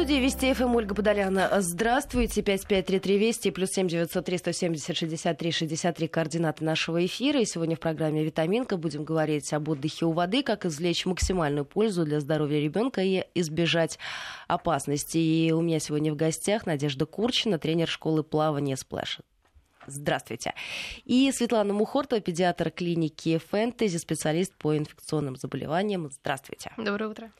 студии Вести ФМ Ольга Подоляна. Здравствуйте. 5533 Вести плюс 7 903 170 63 63 координаты нашего эфира. И сегодня в программе «Витаминка» будем говорить об отдыхе у воды, как извлечь максимальную пользу для здоровья ребенка и избежать опасности. И у меня сегодня в гостях Надежда Курчина, тренер школы плавания «Сплэш». Здравствуйте. И Светлана Мухортова, педиатр клиники «Фэнтези», специалист по инфекционным заболеваниям. Здравствуйте. Доброе утро.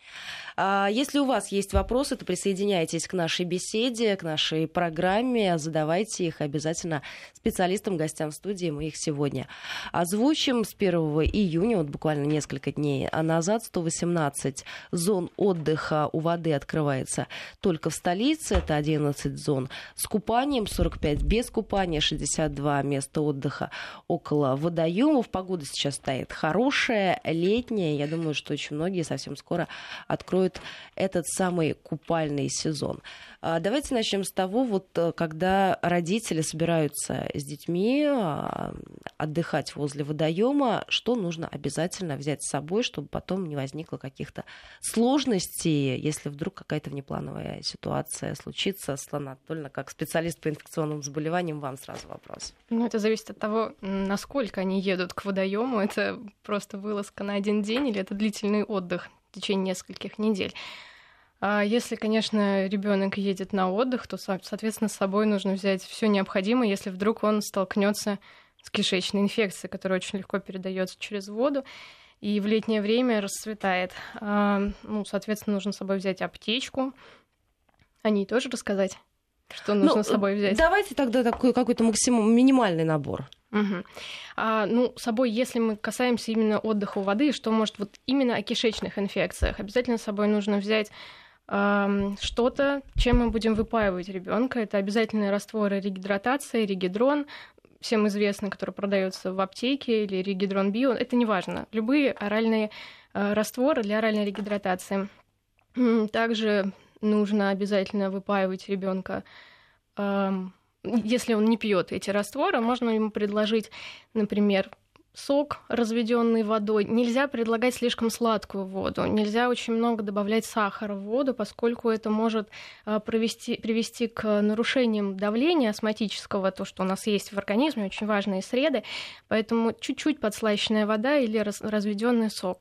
А, если у вас есть вопросы, то присоединяйтесь к нашей беседе, к нашей программе, задавайте их обязательно специалистам, гостям студии. Мы их сегодня озвучим с 1 июня, вот буквально несколько дней назад, 118 зон отдыха у воды открывается только в столице, это 11 зон с купанием, 45 без купания, 62 места отдыха около водоемов. Погода сейчас стоит хорошая, летняя. Я думаю, что очень многие совсем скоро откроют откроет этот самый купальный сезон. А, давайте начнем с того, вот э, когда родители собираются с детьми а, отдыхать возле водоема, что нужно обязательно взять с собой, чтобы потом не возникло каких-то сложностей, если вдруг какая-то внеплановая ситуация случится. Светлана Анатольевна, как специалист по инфекционным заболеваниям, вам сразу вопрос. Ну, это зависит от того, насколько они едут к водоему. Это просто вылазка на один день или это длительный отдых в течение нескольких недель. А если, конечно, ребенок едет на отдых, то, соответственно, с собой нужно взять все необходимое, если вдруг он столкнется с кишечной инфекцией, которая очень легко передается через воду и в летнее время расцветает. А, ну, соответственно, нужно с собой взять аптечку. О ней тоже рассказать, что нужно ну, с собой взять. Давайте тогда такой какой-то максимум минимальный набор. Угу. А, ну, с собой, если мы касаемся именно отдыха у воды, что может вот именно о кишечных инфекциях, обязательно с собой нужно взять э, что-то, чем мы будем выпаивать ребенка. Это обязательные растворы регидратации, регидрон, всем известный, который продается в аптеке, или регидрон био, это не важно. Любые оральные э, растворы для оральной регидратации. Также нужно обязательно выпаивать ребенка если он не пьет эти растворы, можно ему предложить, например, сок, разведенный водой. Нельзя предлагать слишком сладкую воду. Нельзя очень много добавлять сахара в воду, поскольку это может а, провести, привести к нарушениям давления астматического, то, что у нас есть в организме, очень важные среды. Поэтому чуть-чуть подслащенная вода или разведенный сок.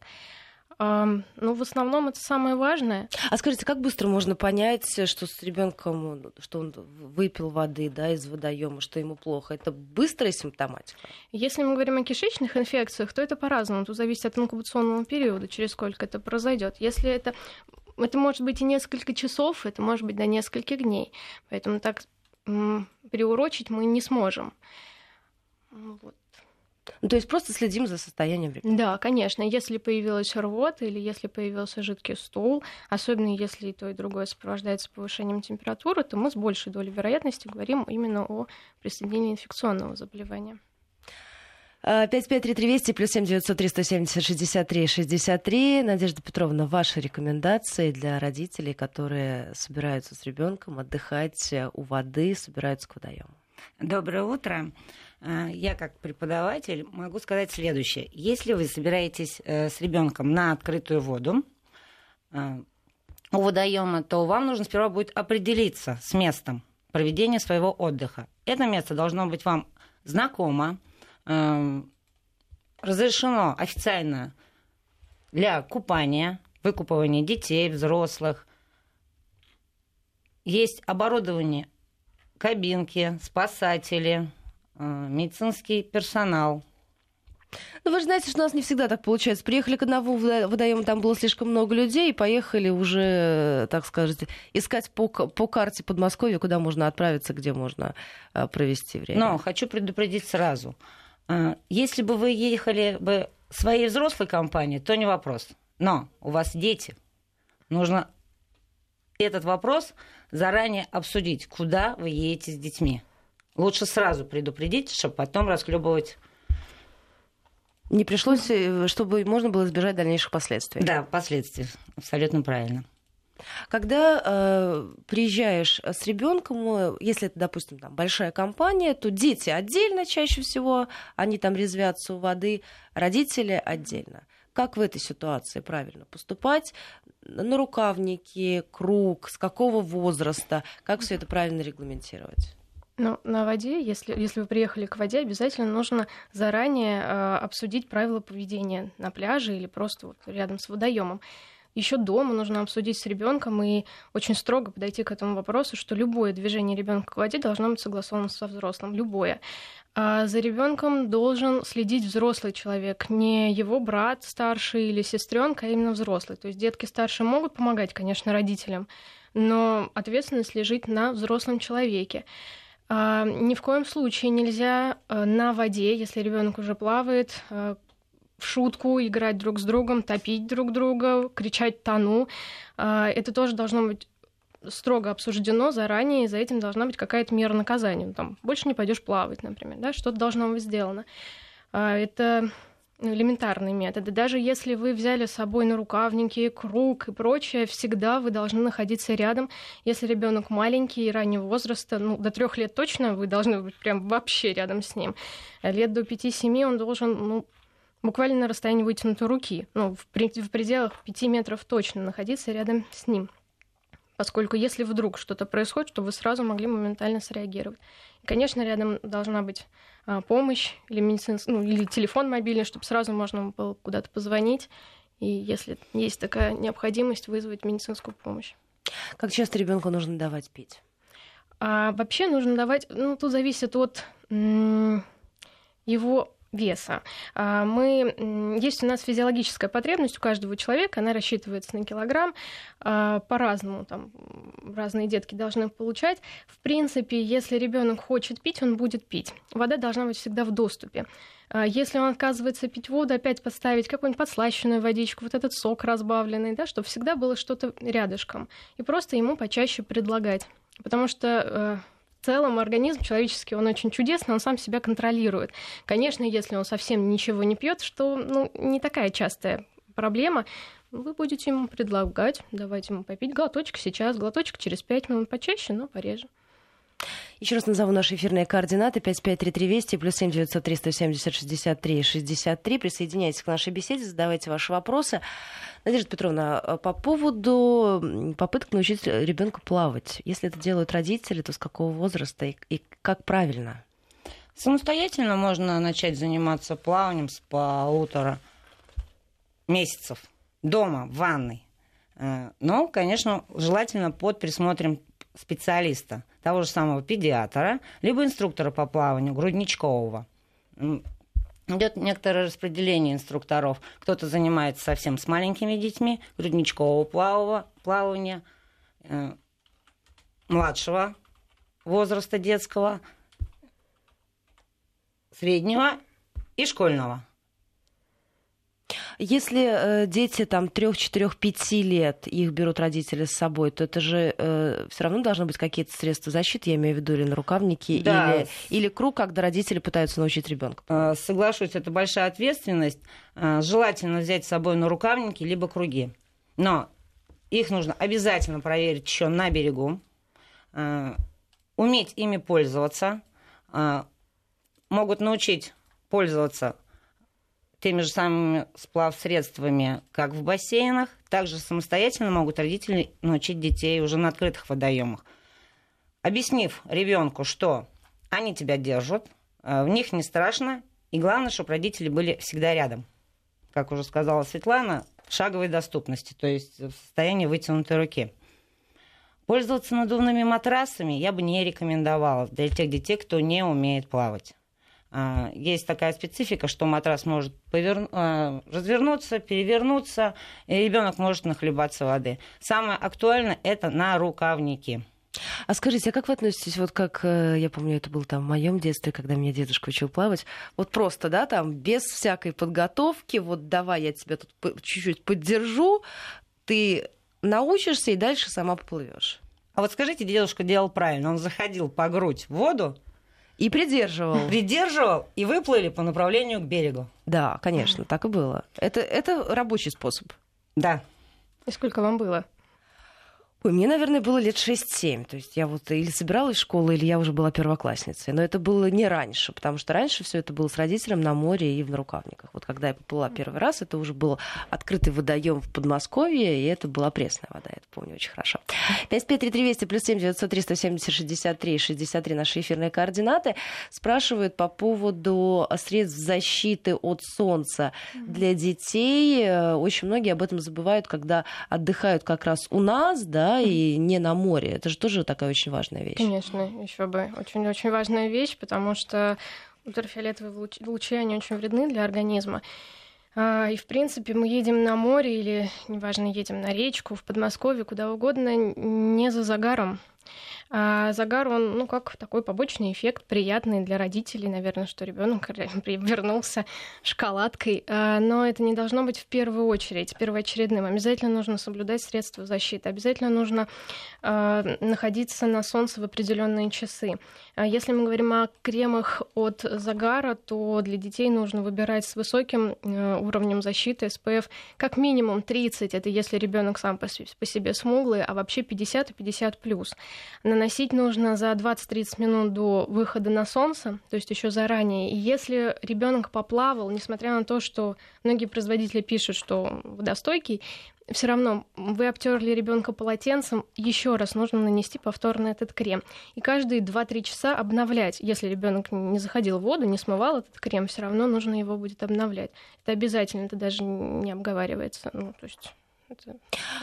Ну, в основном это самое важное. А скажите, как быстро можно понять, что с ребенком, что он выпил воды да, из водоема, что ему плохо? Это быстрая симптоматика? Если мы говорим о кишечных инфекциях, то это по-разному. Тут зависит от инкубационного периода, через сколько это произойдет. Если это это может быть и несколько часов, это может быть до нескольких дней. Поэтому так переурочить мы не сможем. Вот. Ну, то есть просто следим за состоянием ребенка. Да, конечно. Если появилась рвота или если появился жидкий стул, особенно если и то, и другое сопровождается повышением температуры, то мы с большей долей вероятности говорим именно о присоединении инфекционного заболевания. 553320 плюс 7 903 170 63 63. Надежда Петровна, ваши рекомендации для родителей, которые собираются с ребенком отдыхать у воды, собираются к водоему? Доброе утро. А, я как преподаватель могу сказать следующее. Если вы собираетесь э, с ребенком на открытую воду а, у водоема, то вам нужно сперва будет определиться с местом проведения своего отдыха. Это место должно быть вам знакомо, э, разрешено официально для купания, выкупывания детей, взрослых. Есть оборудование, кабинки, спасатели, Э, медицинский персонал. Ну, вы же знаете, что у нас не всегда так получается. Приехали к одному водоему, там было слишком много людей, и поехали уже, так сказать, искать по, по карте Подмосковья, куда можно отправиться, где можно э, провести время. Но хочу предупредить сразу. Э, если бы вы ехали бы своей взрослой компанией, то не вопрос. Но у вас дети. Нужно этот вопрос заранее обсудить, куда вы едете с детьми. Лучше сразу предупредить, чтобы потом расхлебывать не пришлось, э, чтобы можно было избежать дальнейших последствий. Да, последствий. Абсолютно правильно. Когда э, приезжаешь с ребенком, э, если это, допустим, там, большая компания, то дети отдельно чаще всего, они там резвятся у воды, родители отдельно. Как в этой ситуации правильно поступать? На рукавники, круг, с какого возраста? Как все это правильно регламентировать? Ну, на воде, если, если вы приехали к воде, обязательно нужно заранее э, обсудить правила поведения на пляже или просто вот рядом с водоемом. Еще дома нужно обсудить с ребенком и очень строго подойти к этому вопросу, что любое движение ребенка к воде должно быть согласовано со взрослым, любое. А за ребенком должен следить взрослый человек, не его брат старший или сестренка, а именно взрослый. То есть детки старшие могут помогать, конечно, родителям, но ответственность лежит на взрослом человеке. А, ни в коем случае нельзя э, на воде, если ребенок уже плавает, э, в шутку играть друг с другом, топить друг друга, кричать «тону». А, это тоже должно быть строго обсуждено заранее, и за этим должна быть какая-то мера наказания. Ну, там, больше не пойдешь плавать, например, да, что-то должно быть сделано. А, это элементарные методы. Даже если вы взяли с собой на рукавники, круг и прочее, всегда вы должны находиться рядом. Если ребенок маленький и раннего возраста, ну, до трех лет точно вы должны быть прям вообще рядом с ним. Лет до пяти-семи он должен, ну, буквально на расстоянии вытянутой руки, ну, в, в пределах пяти метров точно находиться рядом с ним. Поскольку если вдруг что-то происходит, чтобы вы сразу могли моментально среагировать. И, конечно, рядом должна быть помощь или, медицинс... ну, или телефон мобильный, чтобы сразу можно было куда-то позвонить. И если есть такая необходимость, вызвать медицинскую помощь. Как часто ребенку нужно давать пить? А, вообще нужно давать, ну, тут зависит от его веса. А, мы, есть у нас физиологическая потребность у каждого человека, она рассчитывается на килограмм, а, по-разному, там разные детки должны получать. В принципе, если ребенок хочет пить, он будет пить. Вода должна быть всегда в доступе. А, если он отказывается пить воду, опять поставить какую-нибудь подслащенную водичку, вот этот сок разбавленный, да, чтобы всегда было что-то рядышком. И просто ему почаще предлагать. Потому что в целом организм человеческий, он очень чудесный, он сам себя контролирует. Конечно, если он совсем ничего не пьет, что ну, не такая частая проблема, вы будете ему предлагать, давать ему попить глоточек сейчас, глоточек через 5 минут, почаще, но пореже. Еще раз назову наши эфирные координаты. 553320 плюс 7 903 170 63 63. Присоединяйтесь к нашей беседе, задавайте ваши вопросы. Надежда Петровна, а по поводу попыток научить ребенка плавать. Если это делают родители, то с какого возраста и, и как правильно? Самостоятельно можно начать заниматься плаванием с полутора месяцев дома, в ванной. Э, но, конечно, желательно под присмотром специалиста, того же самого педиатра, либо инструктора по плаванию, грудничкового. Идет некоторое распределение инструкторов. Кто-то занимается совсем с маленькими детьми, грудничкового плавания, плавания э, младшего возраста детского, среднего и школьного. Если э, дети там 3, 4, 5 лет, их берут родители с собой, то это же э, все равно должны быть какие-то средства защиты, я имею в виду или нарукавники, да. или, или круг, когда родители пытаются научить ребенка. Э, соглашусь, это большая ответственность. Э, желательно взять с собой нарукавники либо круги. Но их нужно обязательно проверить еще на берегу, э, уметь ими пользоваться, могут научить пользоваться теми же самыми сплав-средствами, как в бассейнах. Также самостоятельно могут родители научить детей уже на открытых водоемах. Объяснив ребенку, что они тебя держат, э, в них не страшно, и главное, чтобы родители были всегда рядом. Как уже сказала Светлана, шаговой доступности, то есть в состоянии вытянутой руки. Пользоваться надувными матрасами я бы не рекомендовала для тех детей, кто не умеет плавать. А, есть такая специфика, что матрас может повер... А, развернуться, перевернуться, и ребенок может нахлебаться воды. Самое актуальное это на рукавники. А скажите, а как вы относитесь, вот как, э, я помню, это было там в моем детстве, когда меня дедушка учил плавать, вот просто, да, там, без всякой подготовки, вот давай я тебя тут чуть-чуть поддержу, ты научишься и дальше сама поплывешь. А вот скажите, дедушка делал правильно, он заходил по грудь в воду, и придерживал. Придерживал, и выплыли по направлению к берегу. Да, конечно, так и было. Это, это рабочий способ. Да. И сколько вам было? Ой, мне, наверное, было лет 6-7. То есть я вот или собиралась в школу, или я уже была первоклассницей. Но это было не раньше, потому что раньше все это было с родителем на море и в нарукавниках. Вот когда я поплыла первый раз, это уже был открытый водоем в Подмосковье, и это была пресная вода, я это помню очень хорошо. 553320 плюс 7 903 170 63 63 наши эфирные координаты. Спрашивают по поводу средств защиты от солнца для детей. Э, очень многие об этом забывают, когда отдыхают как раз у нас, да, и не на море. Это же тоже такая очень важная вещь. Конечно, еще бы. Очень-очень важная вещь, потому что ультрафиолетовые лучи, они очень вредны для организма. А, и, в принципе, мы едем на море или, неважно, едем на речку, в Подмосковье, куда угодно, не за загаром. А загар, он, ну, как такой побочный эффект, приятный для родителей, наверное, что ребенок вернулся шоколадкой. А, но это не должно быть в первую очередь, первоочередным. Обязательно нужно соблюдать средства защиты, обязательно нужно э, находиться на солнце в определенные часы. А если мы говорим о кремах от загара, то для детей нужно выбирать с высоким э, уровнем защиты SPF как минимум 30, это если ребенок сам по, себе смуглый, а вообще 50 и 50 плюс. Наносить нужно за 20-30 минут до выхода на солнце, то есть еще заранее. И если ребенок поплавал, несмотря на то, что многие производители пишут, что водостойкий, все равно вы обтерли ребенка полотенцем, еще раз нужно нанести повторно этот крем. И каждые 2-3 часа обновлять. Если ребенок не заходил в воду, не смывал этот крем, все равно нужно его будет обновлять. Это обязательно, это даже не обговаривается. Ну, то есть это...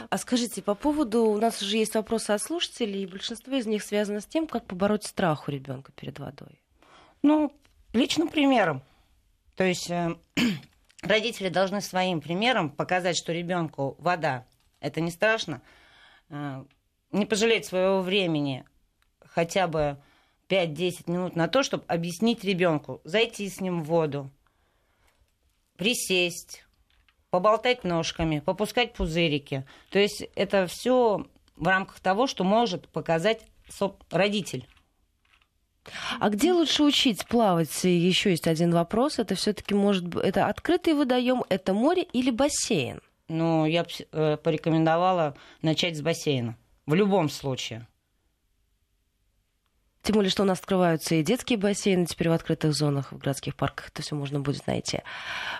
А скажите, по поводу, у нас уже есть вопросы от слушателей, и большинство из них связано с тем, как побороть страх у ребенка перед водой. Ну, личным примером. То есть э, родители должны своим примером показать, что ребенку вода это не страшно. Э, не пожалеть своего времени хотя бы 5-10 минут на то, чтобы объяснить ребенку, зайти с ним в воду, присесть, поболтать ножками, попускать пузырики. То есть это все в рамках того, что может показать родитель. А где лучше учить плавать? Еще есть один вопрос. Это все-таки может это открытый водоем, это море или бассейн? Ну, я бы э, порекомендовала начать с бассейна. В любом случае. Тем более, что у нас открываются и детские бассейны теперь в открытых зонах, в городских парках это все можно будет найти.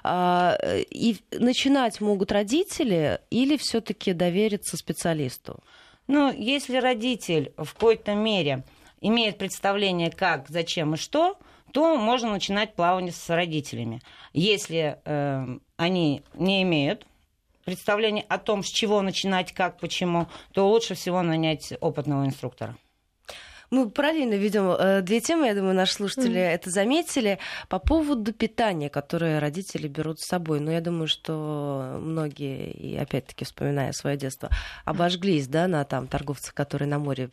А, и начинать могут родители или все-таки довериться специалисту? Ну, если родитель в какой-то мере имеет представление, как, зачем и что, то можно начинать плавание с родителями. Если э, они не имеют представления о том, с чего начинать, как, почему, то лучше всего нанять опытного инструктора. Мы параллельно ведем э, две темы, я думаю, наши слушатели mm-hmm. это заметили, по поводу питания, которое родители берут с собой. Но я думаю, что многие, и опять-таки вспоминая свое детство, обожглись да, на там, торговцах, которые на море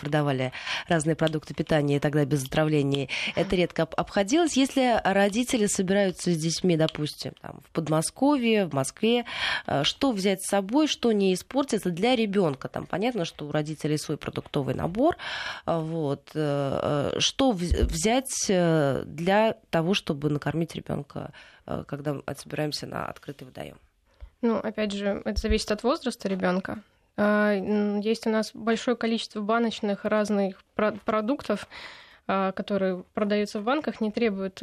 продавали разные продукты питания и тогда без отравлений. Это редко обходилось. Если родители собираются с детьми, допустим, там, в Подмосковье, в Москве, э, что взять с собой, что не испортится для ребенка? Там понятно, что у родителей свой продуктовый набор, э, вот. Э, э, что взять э, для того, чтобы накормить ребенка, когда мы собираемся на открытый водоем? Ну, опять же, это зависит от возраста ребенка. А, есть у нас большое количество баночных разных продуктов, а, которые продаются в банках, не требуют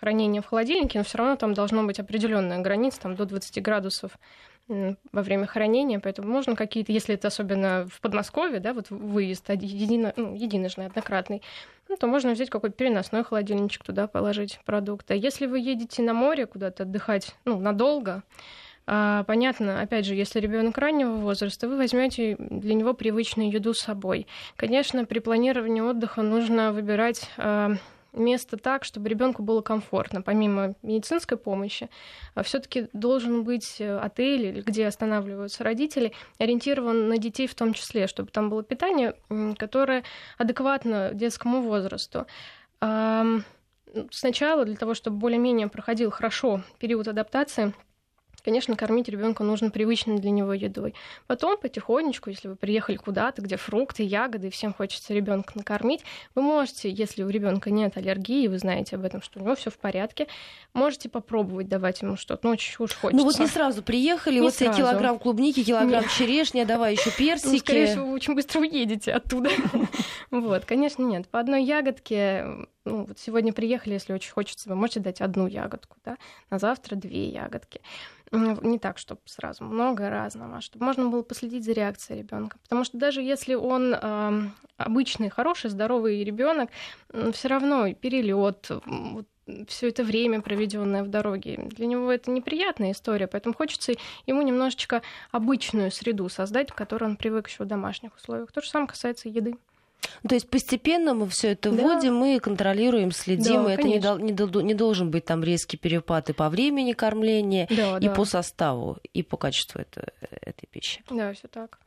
хранения в холодильнике, но все равно там должно быть определенная граница, там до 20 градусов во время хранения, поэтому можно какие-то, если это особенно в Подмосковье, да, вот выезд едино, ну, единожный, однократный, ну, то можно взять какой-то переносной холодильничек туда положить продукты. Если вы едете на море куда-то отдыхать, ну, надолго, а, понятно, опять же, если ребенок раннего возраста, вы возьмете для него привычную еду с собой. Конечно, при планировании отдыха нужно выбирать а, место так, чтобы ребенку было комфортно. Помимо медицинской помощи, а все-таки должен быть э, отель, где останавливаются родители, ориентирован на детей в том числе, чтобы там было питание, которое адекватно детскому возрасту. Сначала для того, чтобы более-менее проходил хорошо период адаптации, Конечно, кормить ребенка нужно привычной для него едой. Потом потихонечку, если вы приехали куда-то, где фрукты, ягоды, и всем хочется ребенка накормить, вы можете, если у ребенка нет аллергии, вы знаете об этом, что у него все в порядке, можете попробовать давать ему что-то. Ну, очень уж хочется. Ну вот не сразу приехали, не вот сразу. килограмм клубники, килограмм нет. черешни, а давай еще персики. Ну, скорее всего, вы очень быстро уедете оттуда. Вот, конечно, нет. По одной ягодке ну, вот сегодня приехали, если очень хочется, вы можете дать одну ягодку, да, на завтра две ягодки. Не так, чтобы сразу много разного, а чтобы можно было последить за реакцией ребенка. Потому что даже если он э, обычный, хороший, здоровый ребенок, все равно перелет, вот, все это время, проведенное в дороге, для него это неприятная история, поэтому хочется ему немножечко обычную среду создать, в которой он привык еще в домашних условиях. То же самое касается еды. То есть постепенно мы все это да. вводим, мы контролируем, следим. Да, и это не, дол- не, дол- не должен быть там резкий перепад и по времени кормления, да, и да. по составу, и по качеству это, этой пищи. Да, все так.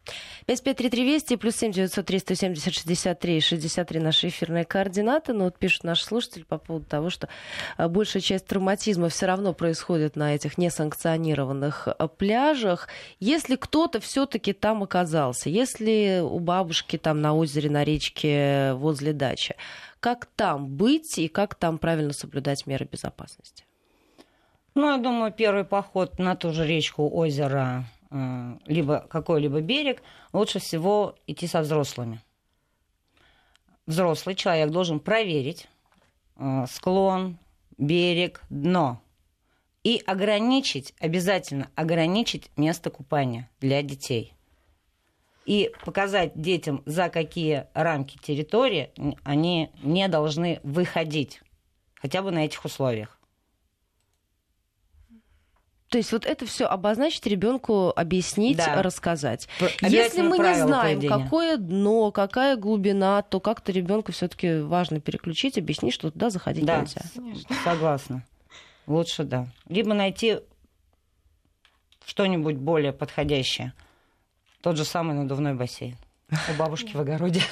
553320 плюс 7 903 170 63 63 наши эфирные координаты. Но вот пишут наши слушатели по поводу того, что а, большая часть травматизма все равно происходит на этих несанкционированных а, пляжах. Если кто-то все-таки там оказался, если у бабушки там на озере, на речке речке возле дачи. Как там быть и как там правильно соблюдать меры безопасности? Ну, я думаю, первый поход на ту же речку, озеро, э, либо какой-либо берег, лучше всего идти со взрослыми. Взрослый человек должен проверить э, склон, берег, дно. И ограничить, обязательно ограничить место купания для детей и показать детям, за какие рамки территории они не должны выходить, хотя бы на этих условиях. То есть вот это все обозначить ребенку, объяснить, да. рассказать. Если мы не знаем, поведения. какое дно, какая глубина, то как-то ребенку все-таки важно переключить, объяснить, что туда заходить да, нельзя. Конечно. Согласна. Лучше да. Либо найти что-нибудь более подходящее. Тот же самый надувной бассейн у бабушки в огороде.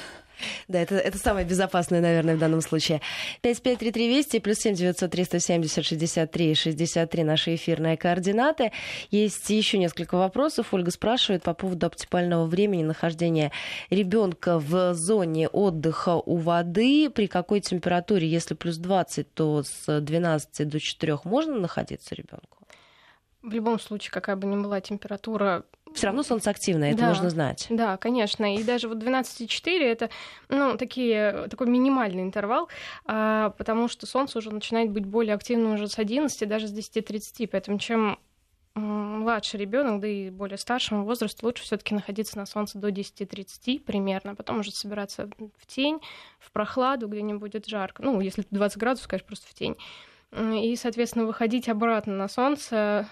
Да, это, это самое безопасное, наверное, в данном случае. 553320 плюс 7 903 170 63 63 наши эфирные координаты. Есть еще несколько вопросов. Ольга спрашивает по поводу оптимального времени нахождения ребенка в зоне отдыха у воды. При какой температуре? Если плюс 20, то с 12 до 4 можно находиться ребенку? В любом случае, какая бы ни была температура, все равно солнце активное, это да, нужно знать. Да, конечно. И даже вот 12,4 это ну, такие, такой минимальный интервал, а, потому что солнце уже начинает быть более активным уже с 11, даже с 10.30. Поэтому чем младший ребенок, да и более старшему возрасту лучше все-таки находиться на солнце до 10-30 примерно, потом уже собираться в тень, в прохладу, где не будет жарко. Ну, если 20 градусов, конечно, просто в тень. И, соответственно, выходить обратно на солнце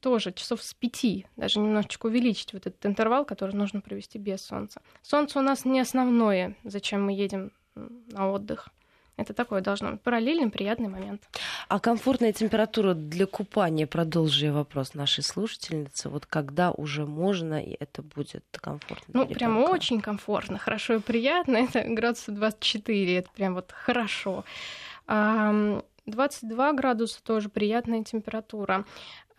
тоже часов с пяти, даже немножечко увеличить вот этот интервал, который нужно провести без солнца. Солнце у нас не основное, зачем мы едем на отдых. Это такое должно быть параллельный приятный момент. А комфортная температура для купания, продолжи вопрос нашей слушательницы, вот когда уже можно, и это будет комфортно? Ну, прям очень комфортно, хорошо и приятно. Это градуса 24, это прям вот хорошо. 22 градуса тоже приятная температура.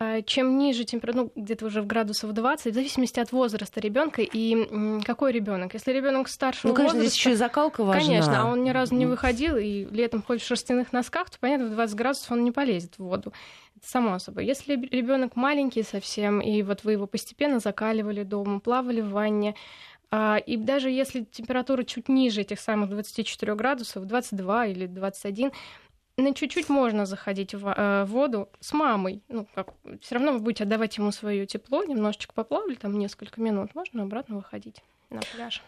А, чем ниже температура, ну, где-то уже в градусов 20, в зависимости от возраста ребенка и какой ребенок. Если ребенок старшего ну, конечно, возраста, здесь еще и закалка важна. Конечно, а он ни разу не выходил и летом ходит в шерстяных носках, то понятно, в 20 градусов он не полезет в воду. Это само собой. Если ребенок маленький совсем, и вот вы его постепенно закаливали дома, плавали в ванне, а, и даже если температура чуть ниже этих самых 24 градусов, 22 или 21, на чуть-чуть можно заходить в э, воду с мамой. Ну, как, все равно вы будете отдавать ему свое тепло, немножечко поплавали, там несколько минут, можно обратно выходить на пляж.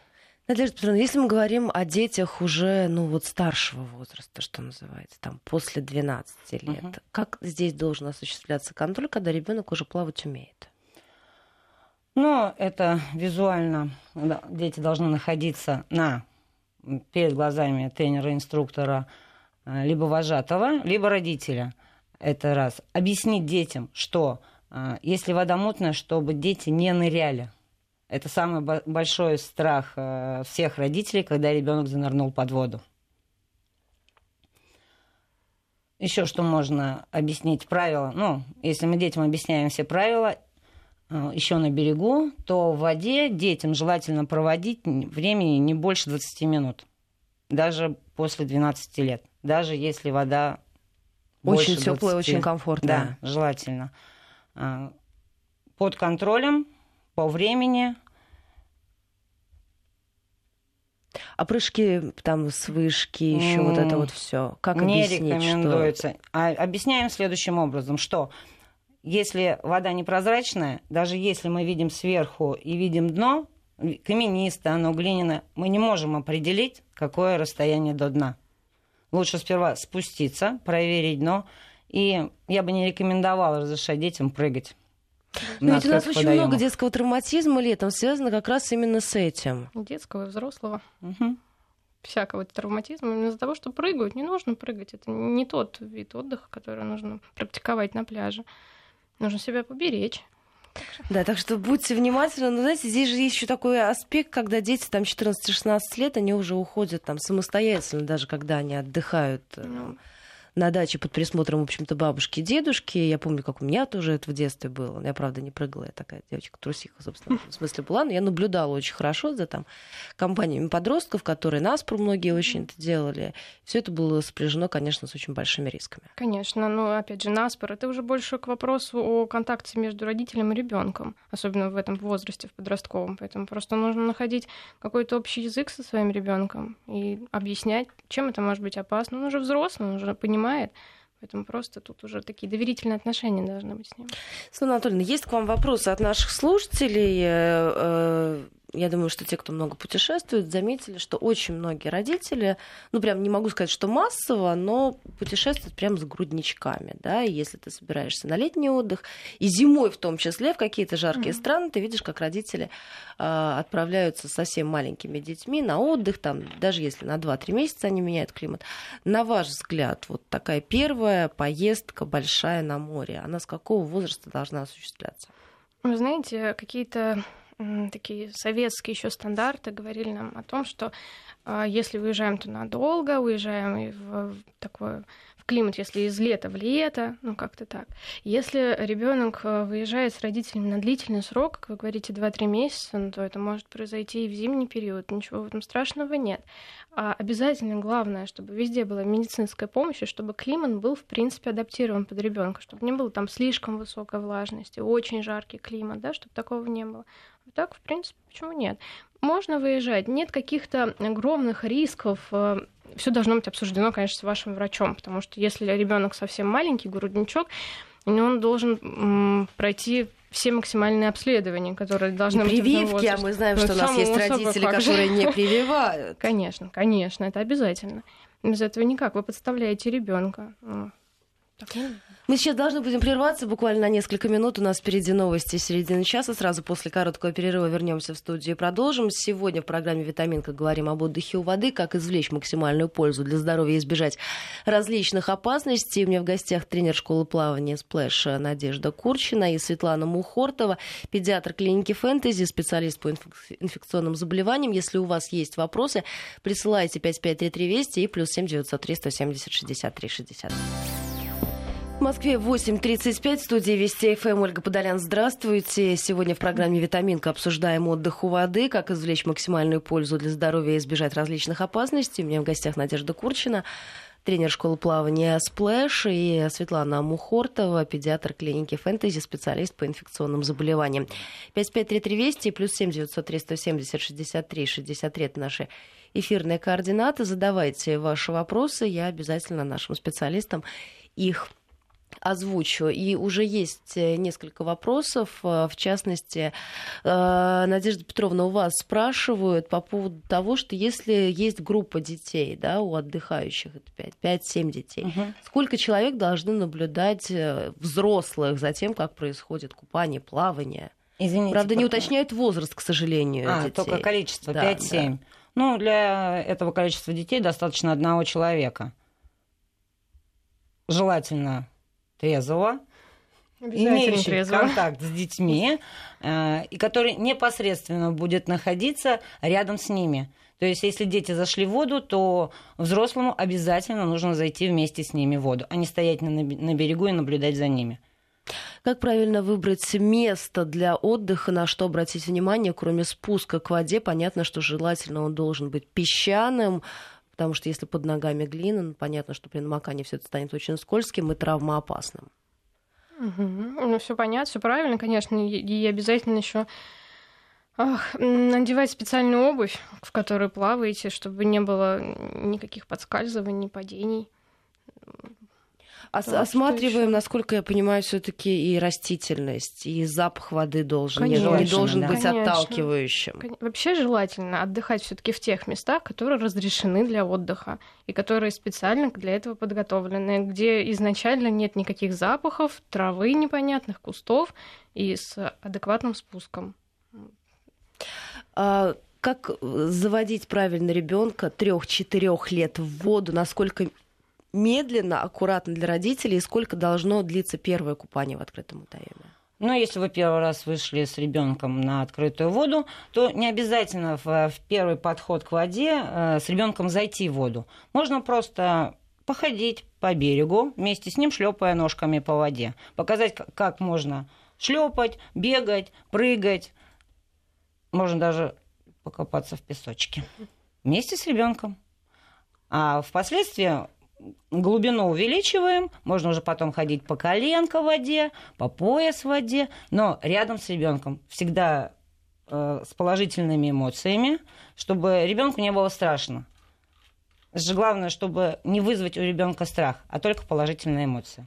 Надежда Петровна, если мы говорим о детях уже, ну вот старшего возраста, что называется, там после 12 лет, угу. как здесь должен осуществляться контроль, когда ребенок уже плавать умеет? Ну, это визуально. Дети должны находиться на перед глазами тренера-инструктора либо вожатого, либо родителя. Это раз. Объяснить детям, что э, если вода мутная, чтобы дети не ныряли. Это самый большой страх э, всех родителей, когда ребенок занырнул под воду. еще что можно объяснить правила? Ну, если мы детям объясняем все правила, э, еще на берегу, то в воде детям желательно проводить времени не больше 20 минут. Даже после 12 лет. Даже если вода очень теплая, очень комфортная. Да, желательно. А, под контролем, по времени. А прыжки там с вышки, еще вот это вот все. Как не объяснить, рекомендуется. Что... А, объясняем следующим образом, что если вода непрозрачная, даже если мы видим сверху и видим дно, каменистое, оно глиняное, мы не можем определить, какое расстояние до дна лучше сперва спуститься, проверить дно. И я бы не рекомендовала разрешать детям прыгать. Но ведь у нас очень много детского травматизма летом связано как раз именно с этим. Детского и взрослого. Угу. Всякого травматизма. Именно из-за того, что прыгают, не нужно прыгать. Это не тот вид отдыха, который нужно практиковать на пляже. Нужно себя поберечь. Да, так что будьте внимательны. Но, знаете, здесь же есть еще такой аспект, когда дети там 14-16 лет, они уже уходят там самостоятельно, даже когда они отдыхают. Ну на даче под присмотром, в общем-то, бабушки и дедушки. Я помню, как у меня тоже это в детстве было. Я, правда, не прыгала, я такая девочка-трусиха, собственно, в смысле была, но я наблюдала очень хорошо за там компаниями подростков, которые нас про многие очень это делали. Все это было сопряжено, конечно, с очень большими рисками. Конечно, но, опять же, наспор, это уже больше к вопросу о контакте между родителем и ребенком, особенно в этом возрасте, в подростковом. Поэтому просто нужно находить какой-то общий язык со своим ребенком и объяснять, чем это может быть опасно. Он уже взрослый, он уже понимает, понимает. Поэтому просто тут уже такие доверительные отношения должны быть с ним. Светлана Анатольевна, есть к вам вопросы от наших слушателей. Я думаю, что те, кто много путешествует, заметили, что очень многие родители, ну, прям не могу сказать, что массово, но путешествуют прям с грудничками, да, и если ты собираешься на летний отдых, и зимой в том числе, в какие-то жаркие mm-hmm. страны, ты видишь, как родители э, отправляются с совсем маленькими детьми на отдых, там, даже если на 2-3 месяца они меняют климат. На ваш взгляд, вот такая первая поездка большая на море, она с какого возраста должна осуществляться? Вы знаете, какие-то такие советские еще стандарты говорили нам о том, что э, если уезжаем, то надолго, уезжаем в, такое климат, если из лета в лето, ну как-то так. Если ребенок э, выезжает с родителями на длительный срок, как вы говорите, 2-3 месяца, ну, то это может произойти и в зимний период, ничего в этом страшного нет. А обязательно главное, чтобы везде была медицинская помощь, и чтобы климат был, в принципе, адаптирован под ребенка, чтобы не было там слишком высокой влажности, очень жаркий климат, да, чтобы такого не было. Так, в принципе, почему нет? Можно выезжать, нет каких-то огромных рисков. Все должно быть обсуждено, конечно, с вашим врачом, потому что если ребенок совсем маленький, грудничок, он должен пройти все максимальные обследования, которые должны и быть. Прививки, а мы знаем, ну, что у нас есть родители, которые не прививают. Конечно, конечно, это обязательно. Без этого никак. Вы подставляете ребенка. Ну, мы сейчас должны будем прерваться буквально на несколько минут. У нас впереди новости середины часа. Сразу после короткого перерыва вернемся в студию и продолжим. Сегодня в программе «Витаминка» говорим об отдыхе у воды, как извлечь максимальную пользу для здоровья и избежать различных опасностей. У меня в гостях тренер школы плавания «Сплэш» Надежда Курчина и Светлана Мухортова, педиатр клиники «Фэнтези», специалист по инфекционным заболеваниям. Если у вас есть вопросы, присылайте 5533 Вести и плюс 7 903 170 63 60. В Москве 8.35, в студии Вести ФМ Ольга Подолян. Здравствуйте. Сегодня в программе «Витаминка» обсуждаем отдых у воды, как извлечь максимальную пользу для здоровья и избежать различных опасностей. У меня в гостях Надежда Курчина, тренер школы плавания «Сплэш», и Светлана Мухортова, педиатр клиники «Фэнтези», специалист по инфекционным заболеваниям. 5533 Вести плюс 7 903 170 63 63 это наши эфирные координаты. Задавайте ваши вопросы, я обязательно нашим специалистам их озвучу. И уже есть э, несколько вопросов. Э, в частности, э, Надежда Петровна, у вас спрашивают по поводу того, что если есть группа детей да, у отдыхающих, это 5-7 детей, угу. сколько человек должны наблюдать взрослых за тем, как происходит купание, плавание? Извините, Правда, не уточняют возраст, к сожалению. А, детей. только количество, да, 5-7. Да. Ну, для этого количества детей достаточно одного человека. Желательно трезвого, имеющий трезво. контакт с детьми, э, и который непосредственно будет находиться рядом с ними. То есть, если дети зашли в воду, то взрослому обязательно нужно зайти вместе с ними в воду, а не стоять на, на берегу и наблюдать за ними. Как правильно выбрать место для отдыха, на что обратить внимание, кроме спуска к воде? Понятно, что желательно он должен быть песчаным, потому что если под ногами глина, ну, понятно, что при намокании все это станет очень скользким и травмоопасным. Угу. Ну, все понятно, все правильно, конечно, и обязательно еще надевать специальную обувь, в которой плаваете, чтобы не было никаких подскальзываний, падений. Ос- да, осматриваем, насколько я понимаю, все-таки и растительность, и запах воды должен Конечно, не, не должен да. быть Конечно. отталкивающим. Вообще желательно отдыхать все-таки в тех местах, которые разрешены для отдыха и которые специально для этого подготовлены, где изначально нет никаких запахов, травы непонятных, кустов и с адекватным спуском. А как заводить правильно ребенка трех-четырех лет в воду, насколько медленно, аккуратно для родителей, и сколько должно длиться первое купание в открытом водоеме? Ну, если вы первый раз вышли с ребенком на открытую воду, то не обязательно в, в первый подход к воде э, с ребенком зайти в воду. Можно просто походить по берегу, вместе с ним шлепая ножками по воде. Показать, как, как можно шлепать, бегать, прыгать. Можно даже покопаться в песочке вместе с ребенком. А впоследствии глубину увеличиваем, можно уже потом ходить по коленко в воде, по пояс в воде, но рядом с ребенком всегда э, с положительными эмоциями, чтобы ребенку не было страшно. Это же главное, чтобы не вызвать у ребенка страх, а только положительные эмоции.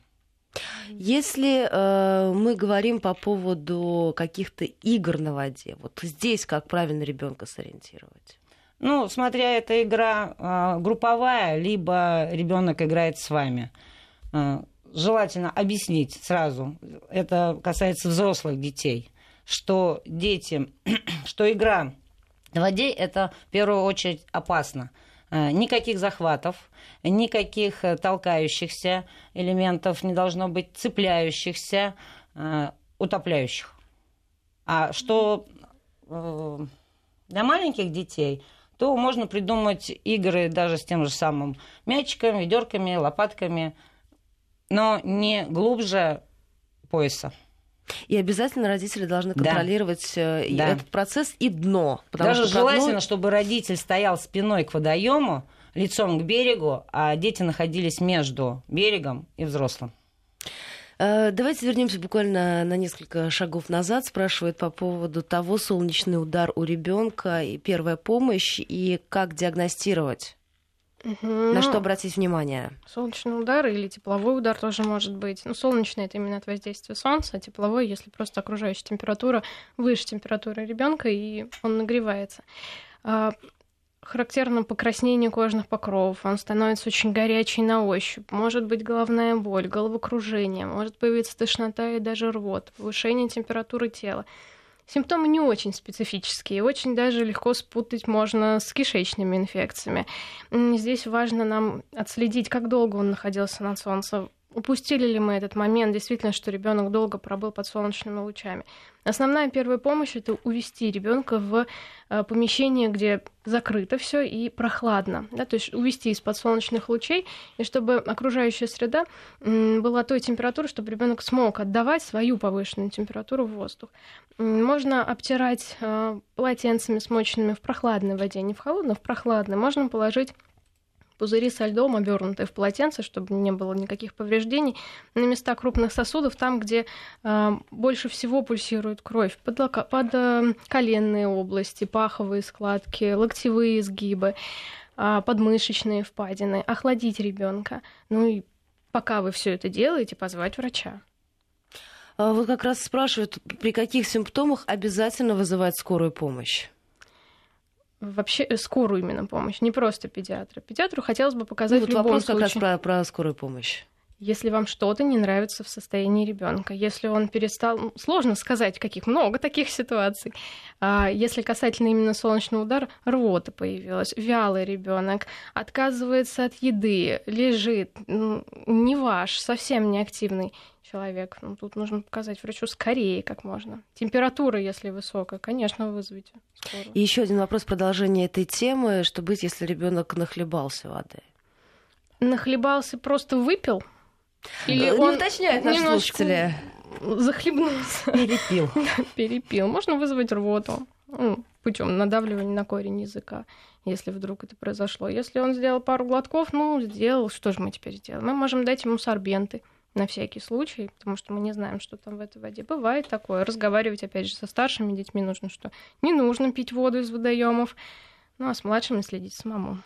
Если э, мы говорим по поводу каких-то игр на воде, вот здесь как правильно ребенка сориентировать? Ну, смотря эта игра э, групповая, либо ребенок играет с вами. Э, желательно объяснить сразу, это касается взрослых детей, что дети, что игра в воде это в первую очередь опасно. Э, никаких захватов, никаких толкающихся элементов, не должно быть цепляющихся, э, утопляющих. А что э, для маленьких детей – то можно придумать игры даже с тем же самым мячиком, ведерками, лопатками, но не глубже пояса. И обязательно родители должны контролировать да. Да. этот процесс и дно. Даже что желательно, дно... чтобы родитель стоял спиной к водоему, лицом к берегу, а дети находились между берегом и взрослым. Э, давайте вернемся буквально на несколько шагов назад. Спрашивают по поводу того, солнечный удар у ребенка и первая помощь, и как диагностировать. Угу. На что обратить внимание? Солнечный удар или тепловой удар тоже может быть. Ну, солнечный это именно от воздействия солнца, а тепловой, если просто окружающая температура выше температуры ребенка и он нагревается. Характерно покраснение кожных покровов, он становится очень горячий на ощупь, может быть головная боль, головокружение, может появиться тошнота и даже рвот, повышение температуры тела. Симптомы не очень специфические, очень даже легко спутать можно с кишечными инфекциями. Здесь важно нам отследить, как долго он находился на солнце, упустили ли мы этот момент, действительно, что ребенок долго пробыл под солнечными лучами. Основная первая помощь это увести ребенка в э, помещение, где закрыто все и прохладно, да, то есть увести из-под солнечных лучей, и чтобы окружающая среда была той температуры, чтобы ребенок смог отдавать свою повышенную температуру в воздух. Можно обтирать э, полотенцами смоченными в прохладной воде, не в холодной, в прохладной. Можно положить пузыри со льдом, обернутые в полотенце, чтобы не было никаких повреждений, на места крупных сосудов, там, где э, больше всего пульсирует кровь, под, лока- под э, коленные области, паховые складки, локтевые изгибы, э, подмышечные впадины, охладить ребенка. Ну и пока вы все это делаете, позвать врача. А вот как раз спрашивают, при каких симптомах обязательно вызывать скорую помощь? Вообще э, скорую именно помощь, не просто педиатра. Педиатру хотелось бы показать ну, вот в любом вопрос случае. как раз про, про скорую помощь. Если вам что-то не нравится в состоянии ребенка, если он перестал, ну, сложно сказать, каких много таких ситуаций. А если касательно именно солнечного удара, рвота появилась, вялый ребенок, отказывается от еды, лежит, ну, не ваш, совсем не активный человек. Ну, тут нужно показать врачу скорее, как можно. Температура, если высокая, конечно, вызовите скорую. И еще один вопрос продолжение этой темы. Что быть, если ребенок нахлебался воды? Нахлебался, просто выпил? Или ну, он уточняет наши слушатели. Захлебнулся. Перепил. перепил. Можно вызвать рвоту. Ну, путем надавливания на корень языка, если вдруг это произошло. Если он сделал пару глотков, ну, сделал, что же мы теперь сделаем? Мы можем дать ему сорбенты на всякий случай, потому что мы не знаем, что там в этой воде. Бывает такое. Разговаривать, опять же, со старшими детьми нужно, что не нужно пить воду из водоемов, ну а с младшими следить самому.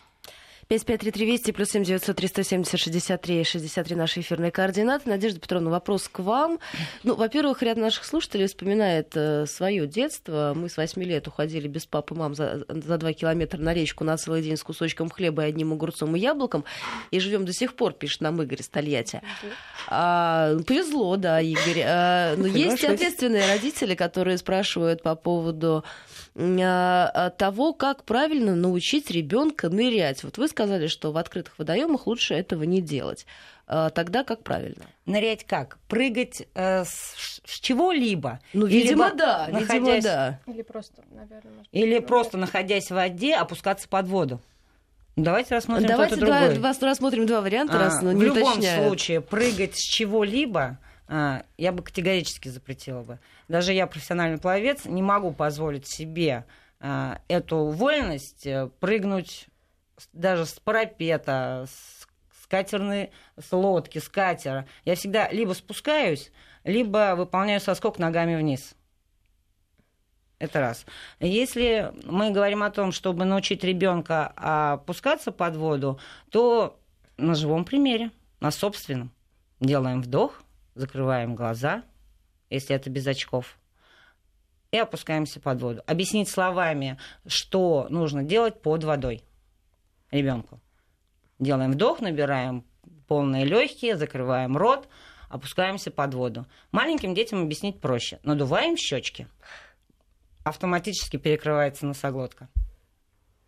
553320 плюс 7 900 370 63 63 наши эфирные координаты. Надежда Петровна, вопрос к вам. Ну, во-первых, ряд наших слушателей вспоминает э, свое детство. Мы с 8 лет уходили без папы и мам за, за 2 километра на речку на целый день с кусочком хлеба и одним огурцом и яблоком. И живем до сих пор, пишет нам Игорь из Тольятти. А, повезло, да, Игорь. А, но есть ответственные родители, которые спрашивают по поводу того, как правильно научить ребенка нырять. Вот вы сказали, что в открытых водоемах лучше этого не делать. А, тогда как правильно? Нырять как? Прыгать э, с, с чего-либо? Ну, видимо, да. Находясь... Видимо, да. Или просто, наверное, может, Или просто, находясь в воде, опускаться под воду. Давайте рассмотрим Давайте два, два, рассмотрим два варианта, а, раз, но В любом уточняют. случае, прыгать с чего-либо а, я бы категорически запретила бы. Даже я, профессиональный пловец, не могу позволить себе а, эту вольность э, прыгнуть даже с парапета, с катерной, с лодки, с катера. Я всегда либо спускаюсь, либо выполняю соскок ногами вниз. Это раз. Если мы говорим о том, чтобы научить ребенка опускаться под воду, то на живом примере, на собственном. Делаем вдох, закрываем глаза, если это без очков, и опускаемся под воду. Объяснить словами, что нужно делать под водой ребенку. Делаем вдох, набираем полные легкие, закрываем рот, опускаемся под воду. Маленьким детям объяснить проще. Надуваем щечки, автоматически перекрывается носоглотка.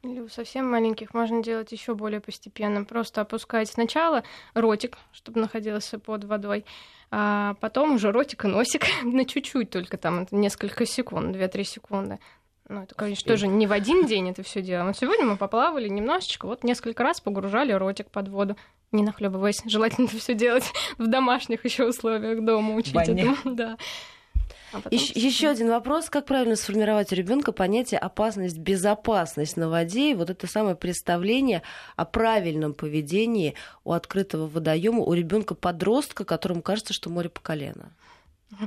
Или у совсем маленьких можно делать еще более постепенно. Просто опускать сначала ротик, чтобы находился под водой, а потом уже ротик и носик на чуть-чуть только там, это несколько секунд, 2-3 секунды. Ну, это, конечно, тоже не в один день это все делаем. Вот сегодня мы поплавали немножечко, вот несколько раз погружали ротик под воду, не нахлебываясь. Желательно это все делать в домашних еще условиях дома, учить этому. Да. А Еще, еще один вопрос. Как правильно сформировать у ребенка понятие опасность, безопасность на воде? И вот это самое представление о правильном поведении у открытого водоема у ребенка подростка, которому кажется, что море по колено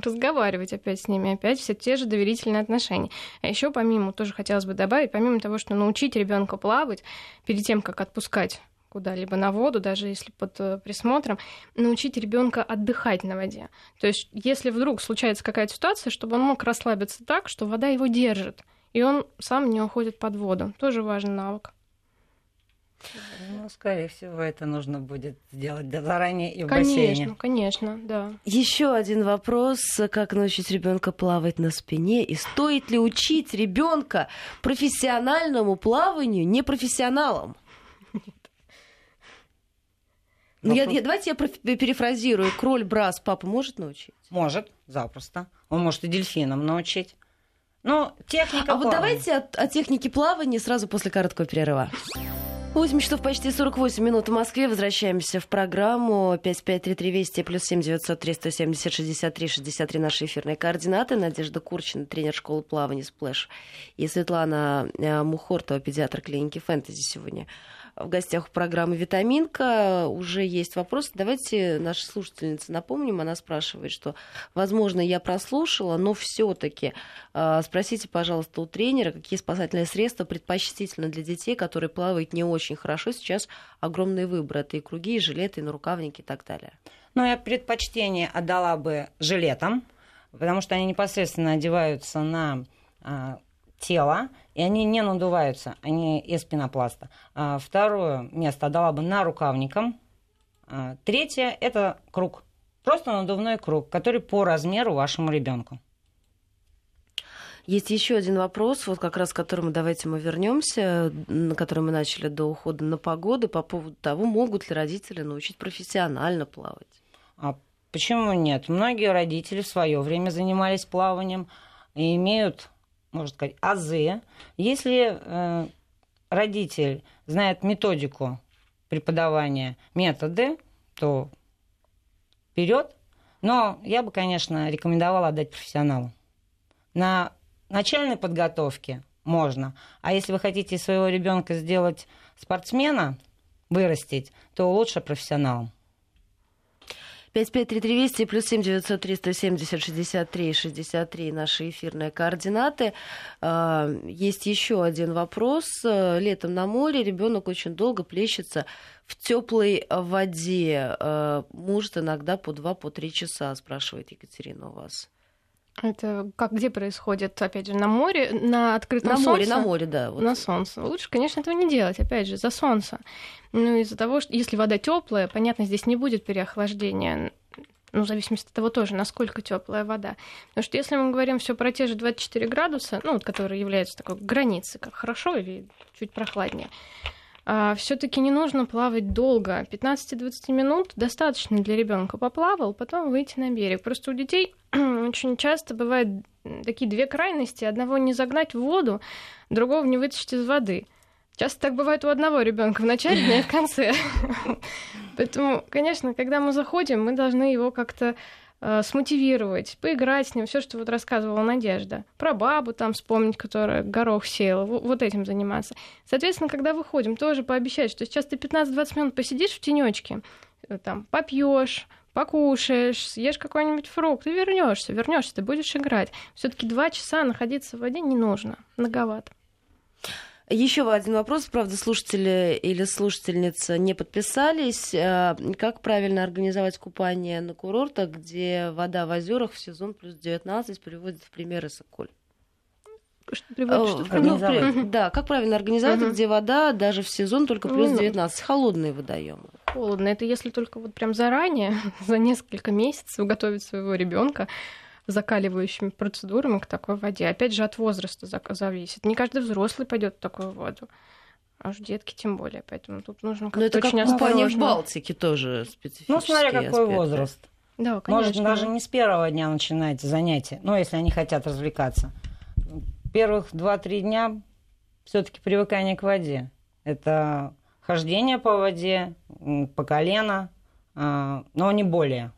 разговаривать опять с ними, опять все те же доверительные отношения. А еще помимо, тоже хотелось бы добавить, помимо того, что научить ребенка плавать перед тем, как отпускать куда-либо на воду, даже если под э, присмотром, научить ребенка отдыхать на воде. То есть, если вдруг случается какая-то ситуация, чтобы он мог расслабиться так, что вода его держит, и он сам не уходит под воду. Тоже важный навык. Ну, скорее всего, это нужно будет сделать заранее и в конечно, бассейне. Конечно, конечно, да. Еще один вопрос: как научить ребенка плавать на спине и стоит ли учить ребенка профессиональному плаванию непрофессионалам? Ну, я, я, давайте я перефразирую. Кроль брас папа может научить? Может, запросто. Он может и дельфинам научить. Ну, техника А плавания. вот давайте о, о технике плавания сразу после короткого перерыва. 8 часов почти 48 минут в Москве. Возвращаемся в программу 5533 Вести плюс 7 900 370 63 63 наши эфирные координаты. Надежда Курчина, тренер школы плавания «Сплэш». И Светлана э, Мухортова, педиатр клиники «Фэнтези» сегодня в гостях у программы «Витаминка». Уже есть вопрос. Давайте нашей слушательнице напомним. Она спрашивает, что, возможно, я прослушала, но все таки э, спросите, пожалуйста, у тренера, какие спасательные средства предпочтительны для детей, которые плавают не очень хорошо. Сейчас огромный выбор. Это и круги, и жилеты, и нарукавники и так далее. Ну, я предпочтение отдала бы жилетам, потому что они непосредственно одеваются на а, тело, и они не надуваются, они из пенопласта. А второе место дала бы на рукавникам, А, третье – это круг. Просто надувной круг, который по размеру вашему ребенку. Есть еще один вопрос, вот как раз к которому давайте мы вернемся, на который мы начали до ухода на погоду, по поводу того, могут ли родители научить профессионально плавать. А почему нет? Многие родители в свое время занимались плаванием и имеют, можно сказать, азы. Если э, родитель знает методику преподавания, методы, то вперед. Но я бы, конечно, рекомендовала отдать профессионалу. На начальной подготовке можно. А если вы хотите своего ребенка сделать спортсмена, вырастить, то лучше профессионалом. 553320 плюс 7 903 170 63 63 наши эфирные координаты. А, есть еще один вопрос. Летом на море ребенок очень долго плещется в теплой воде. А, может иногда по 2-3 по часа, спрашивает Екатерина у вас. Это как где происходит, опять же, на море, на открытом на солнце? На море, на море, да. Вот. На солнце. Лучше, конечно, этого не делать, опять же, за солнце. Ну, из-за того, что если вода теплая, понятно, здесь не будет переохлаждения. Ну, в зависимости от того тоже, насколько теплая вода. Потому что если мы говорим все про те же 24 градуса, ну, которые являются такой границей, как хорошо или чуть прохладнее, а, все-таки не нужно плавать долго. 15-20 минут достаточно для ребенка. Поплавал, потом выйти на берег. Просто у детей очень часто бывают такие две крайности. Одного не загнать в воду, другого не вытащить из воды. Часто так бывает у одного ребенка в начале, но и в конце. Поэтому, конечно, когда мы заходим, мы должны его как-то Э, смотивировать, поиграть с ним, все, что вот рассказывала Надежда. Про бабу там вспомнить, которая горох сеяла, вот этим заниматься. Соответственно, когда выходим, тоже пообещать, что сейчас ты 15-20 минут посидишь в тенечке, э, там, попьешь, покушаешь, съешь какой-нибудь фрукт и вернешься, вернешься, ты будешь играть. Все-таки два часа находиться в воде не нужно, многовато. Еще один вопрос, правда, слушатели или слушательница не подписались. А, как правильно организовать купание на курортах, где вода в озерах в сезон плюс 19 приводит в пример Исаколь? Что приводит, что ну, да, как правильно организовать, угу. где вода даже в сезон только плюс 19, ну, холодные водоемы. Холодно. Это если только вот прям заранее, за несколько месяцев готовить своего ребенка закаливающими процедурами к такой воде. Опять же, от возраста зависит. Не каждый взрослый пойдет в такую воду. А уж детки тем более, поэтому тут нужно как-то Но это очень как купание в Балтике тоже специфический Ну, смотря какой аспект. возраст. Да, конечно. Может, даже не с первого дня начинать занятия, ну, если они хотят развлекаться. Первых два-три дня все таки привыкание к воде. Это хождение по воде, по колено, а, но не более.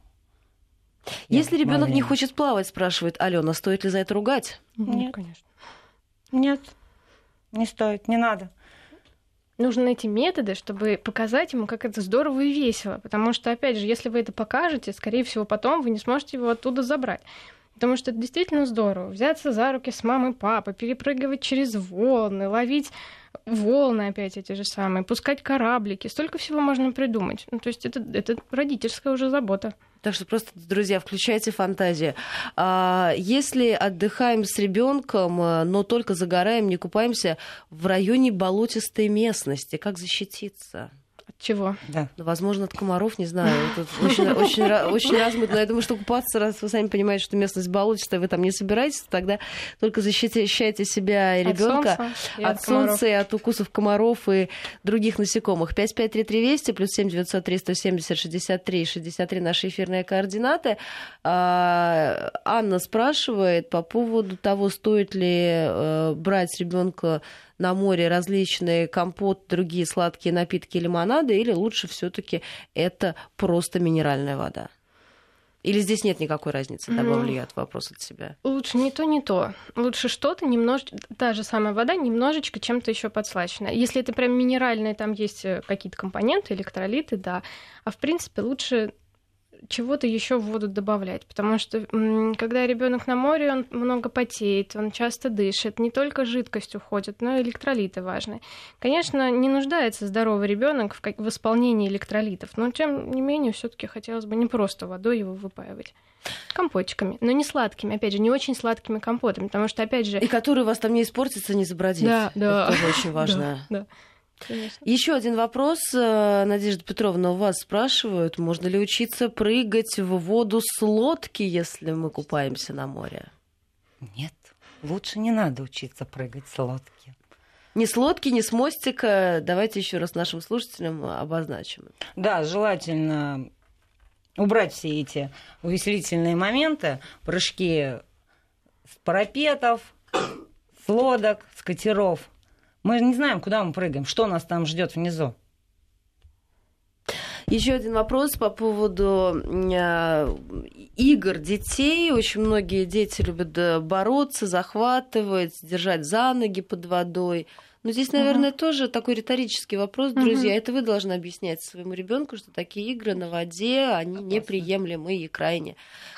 Если ребенок не хочет плавать, спрашивает Алена, стоит ли за это ругать? Нет, конечно. Нет, не стоит, не надо. Нужно найти методы, чтобы показать ему, как это здорово и весело. Потому что, опять же, если вы это покажете, скорее всего, потом вы не сможете его оттуда забрать. Потому что это действительно здорово. Взяться за руки с мамой, папой, перепрыгивать через волны, ловить волны опять эти же самые, пускать кораблики. Столько всего можно придумать. Ну, то есть это, это родительская уже забота. Так что просто, друзья, включайте фантазию. А, если отдыхаем с ребенком, э, но только загораем, не купаемся в районе болотистой местности, как защититься? Чего? Да. Ну, возможно, от комаров, не знаю. Тут очень, очень, очень размытно. Я думаю, что купаться, раз вы сами понимаете, что местность болотистая, вы там не собираетесь, тогда только защищайте себя и ребенка от, солнца, и от, от солнца и от укусов комаров и других насекомых. 553320 плюс 7 903 170 63 63 наши эфирные координаты. А, Анна спрашивает по поводу того, стоит ли э, брать ребенка на море различные компот, другие сладкие напитки, лимонады, или лучше все-таки это просто минеральная вода? Или здесь нет никакой разницы, добавлю я от вопрос от себя? Лучше не то, не то. Лучше что-то немножечко, та же самая вода, немножечко чем-то еще подслащена. Если это прям минеральные, там есть э, какие-то компоненты, электролиты, да. А в принципе лучше чего-то еще в воду добавлять, потому что когда ребенок на море, он много потеет, он часто дышит, не только жидкость уходит, но и электролиты важны. Конечно, не нуждается здоровый ребенок в, в исполнении электролитов, но тем не менее все-таки хотелось бы не просто водой его выпаивать компотиками, но не сладкими, опять же, не очень сладкими компотами, потому что, опять же... И которые у вас там не испортятся, не забродят. Да, да. Это тоже очень важно. Да, да. Конечно. Еще один вопрос, э, Надежда Петровна, у вас спрашивают, можно ли учиться прыгать в воду с лодки, если мы купаемся на море? Нет, лучше не надо учиться прыгать с лодки. Ни с лодки, ни с мостика. Давайте еще раз нашим слушателям обозначим. Да, желательно убрать все эти увеселительные моменты, прыжки с парапетов, с лодок, с катеров. Мы не знаем, куда мы прыгаем, что нас там ждет внизу. Еще один вопрос по поводу э, игр детей. Очень многие дети любят э, бороться, захватывать, держать за ноги под водой. Но здесь, наверное, угу. тоже такой риторический вопрос, друзья. Угу. Это вы должны объяснять своему ребенку, что такие игры на воде, они Опасно. неприемлемы и крайне,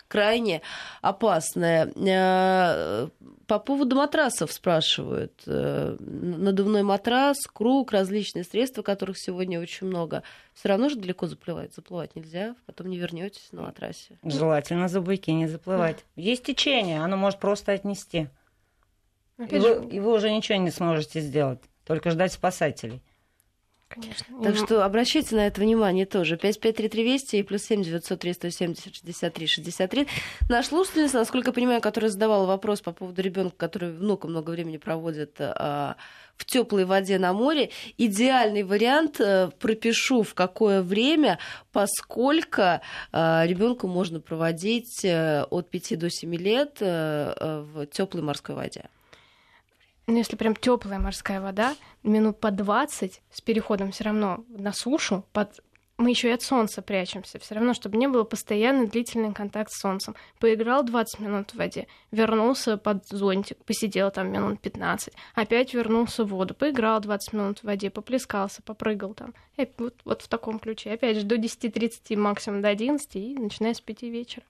крайне опасные. Э, по поводу матрасов спрашивают. Э, надувной матрас, круг, различные средства, которых сегодня очень много. Все равно же далеко заплывать. Заплывать нельзя, потом не вернетесь на матрасе. Желательно за буйки не заплывать. Есть течение, оно может просто отнести. И вы, и вы уже ничего не сможете сделать, только ждать спасателей. Конечно. Так что обращайте на это внимание тоже. 553320 и плюс 7 903 170 63 63. Наш слушательница, насколько я понимаю, которая задавала вопрос по поводу ребенка, который внука много времени проводит а, в теплой воде на море. Идеальный вариант а, пропишу в какое время, поскольку а, ребенку можно проводить а, от 5 до 7 лет а, в теплой морской воде ну, если прям теплая морская вода, минут по 20 с переходом все равно на сушу, под мы еще и от солнца прячемся, все равно, чтобы не было постоянный длительный контакт с солнцем. Поиграл 20 минут в воде, вернулся под зонтик, посидел там минут 15, опять вернулся в воду, поиграл 20 минут в воде, поплескался, попрыгал там. И вот, вот в таком ключе. Опять же, до 10.30, максимум до 11, и начиная с 5 вечера.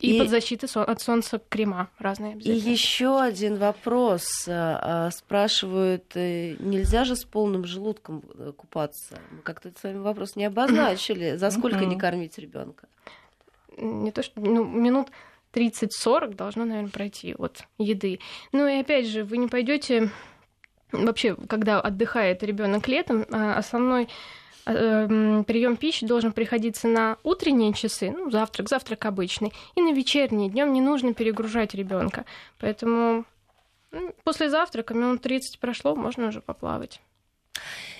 И, и под защитой от солнца крема разные И еще один вопрос. А, а, спрашивают, э, нельзя же с полным желудком э, купаться? Мы как-то с вами вопрос не обозначили. За сколько не кормить ребенка? Не то, что ну, минут 30-40 должно, наверное, пройти от еды. Ну и опять же, вы не пойдете вообще, когда отдыхает ребенок летом, а, основной прием пищи должен приходиться на утренние часы, ну, завтрак, завтрак обычный, и на вечерние. Днем не нужно перегружать ребенка. Поэтому ну, после завтрака минут 30 прошло, можно уже поплавать.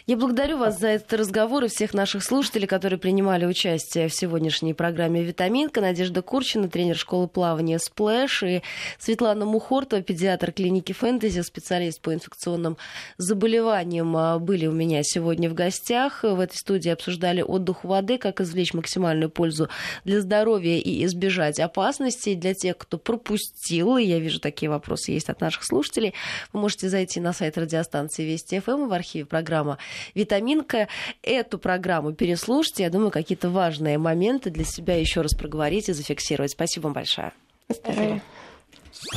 Я благодарю вас за этот разговор и всех наших слушателей, которые принимали участие в сегодняшней программе «Витаминка». Надежда Курчина, тренер школы плавания «Сплэш», и Светлана Мухортова, педиатр клиники «Фэнтези», специалист по инфекционным заболеваниям, а, были у меня сегодня в гостях. В этой студии обсуждали отдых воды, как извлечь максимальную пользу для здоровья и избежать опасностей. Для тех, кто пропустил, и я вижу, такие вопросы есть от наших слушателей, вы можете зайти на сайт радиостанции Вести ФМ в архиве программа витаминка. Эту программу переслушайте. Я думаю, какие-то важные моменты для себя еще раз проговорить и зафиксировать. Спасибо вам большое. Здоровья.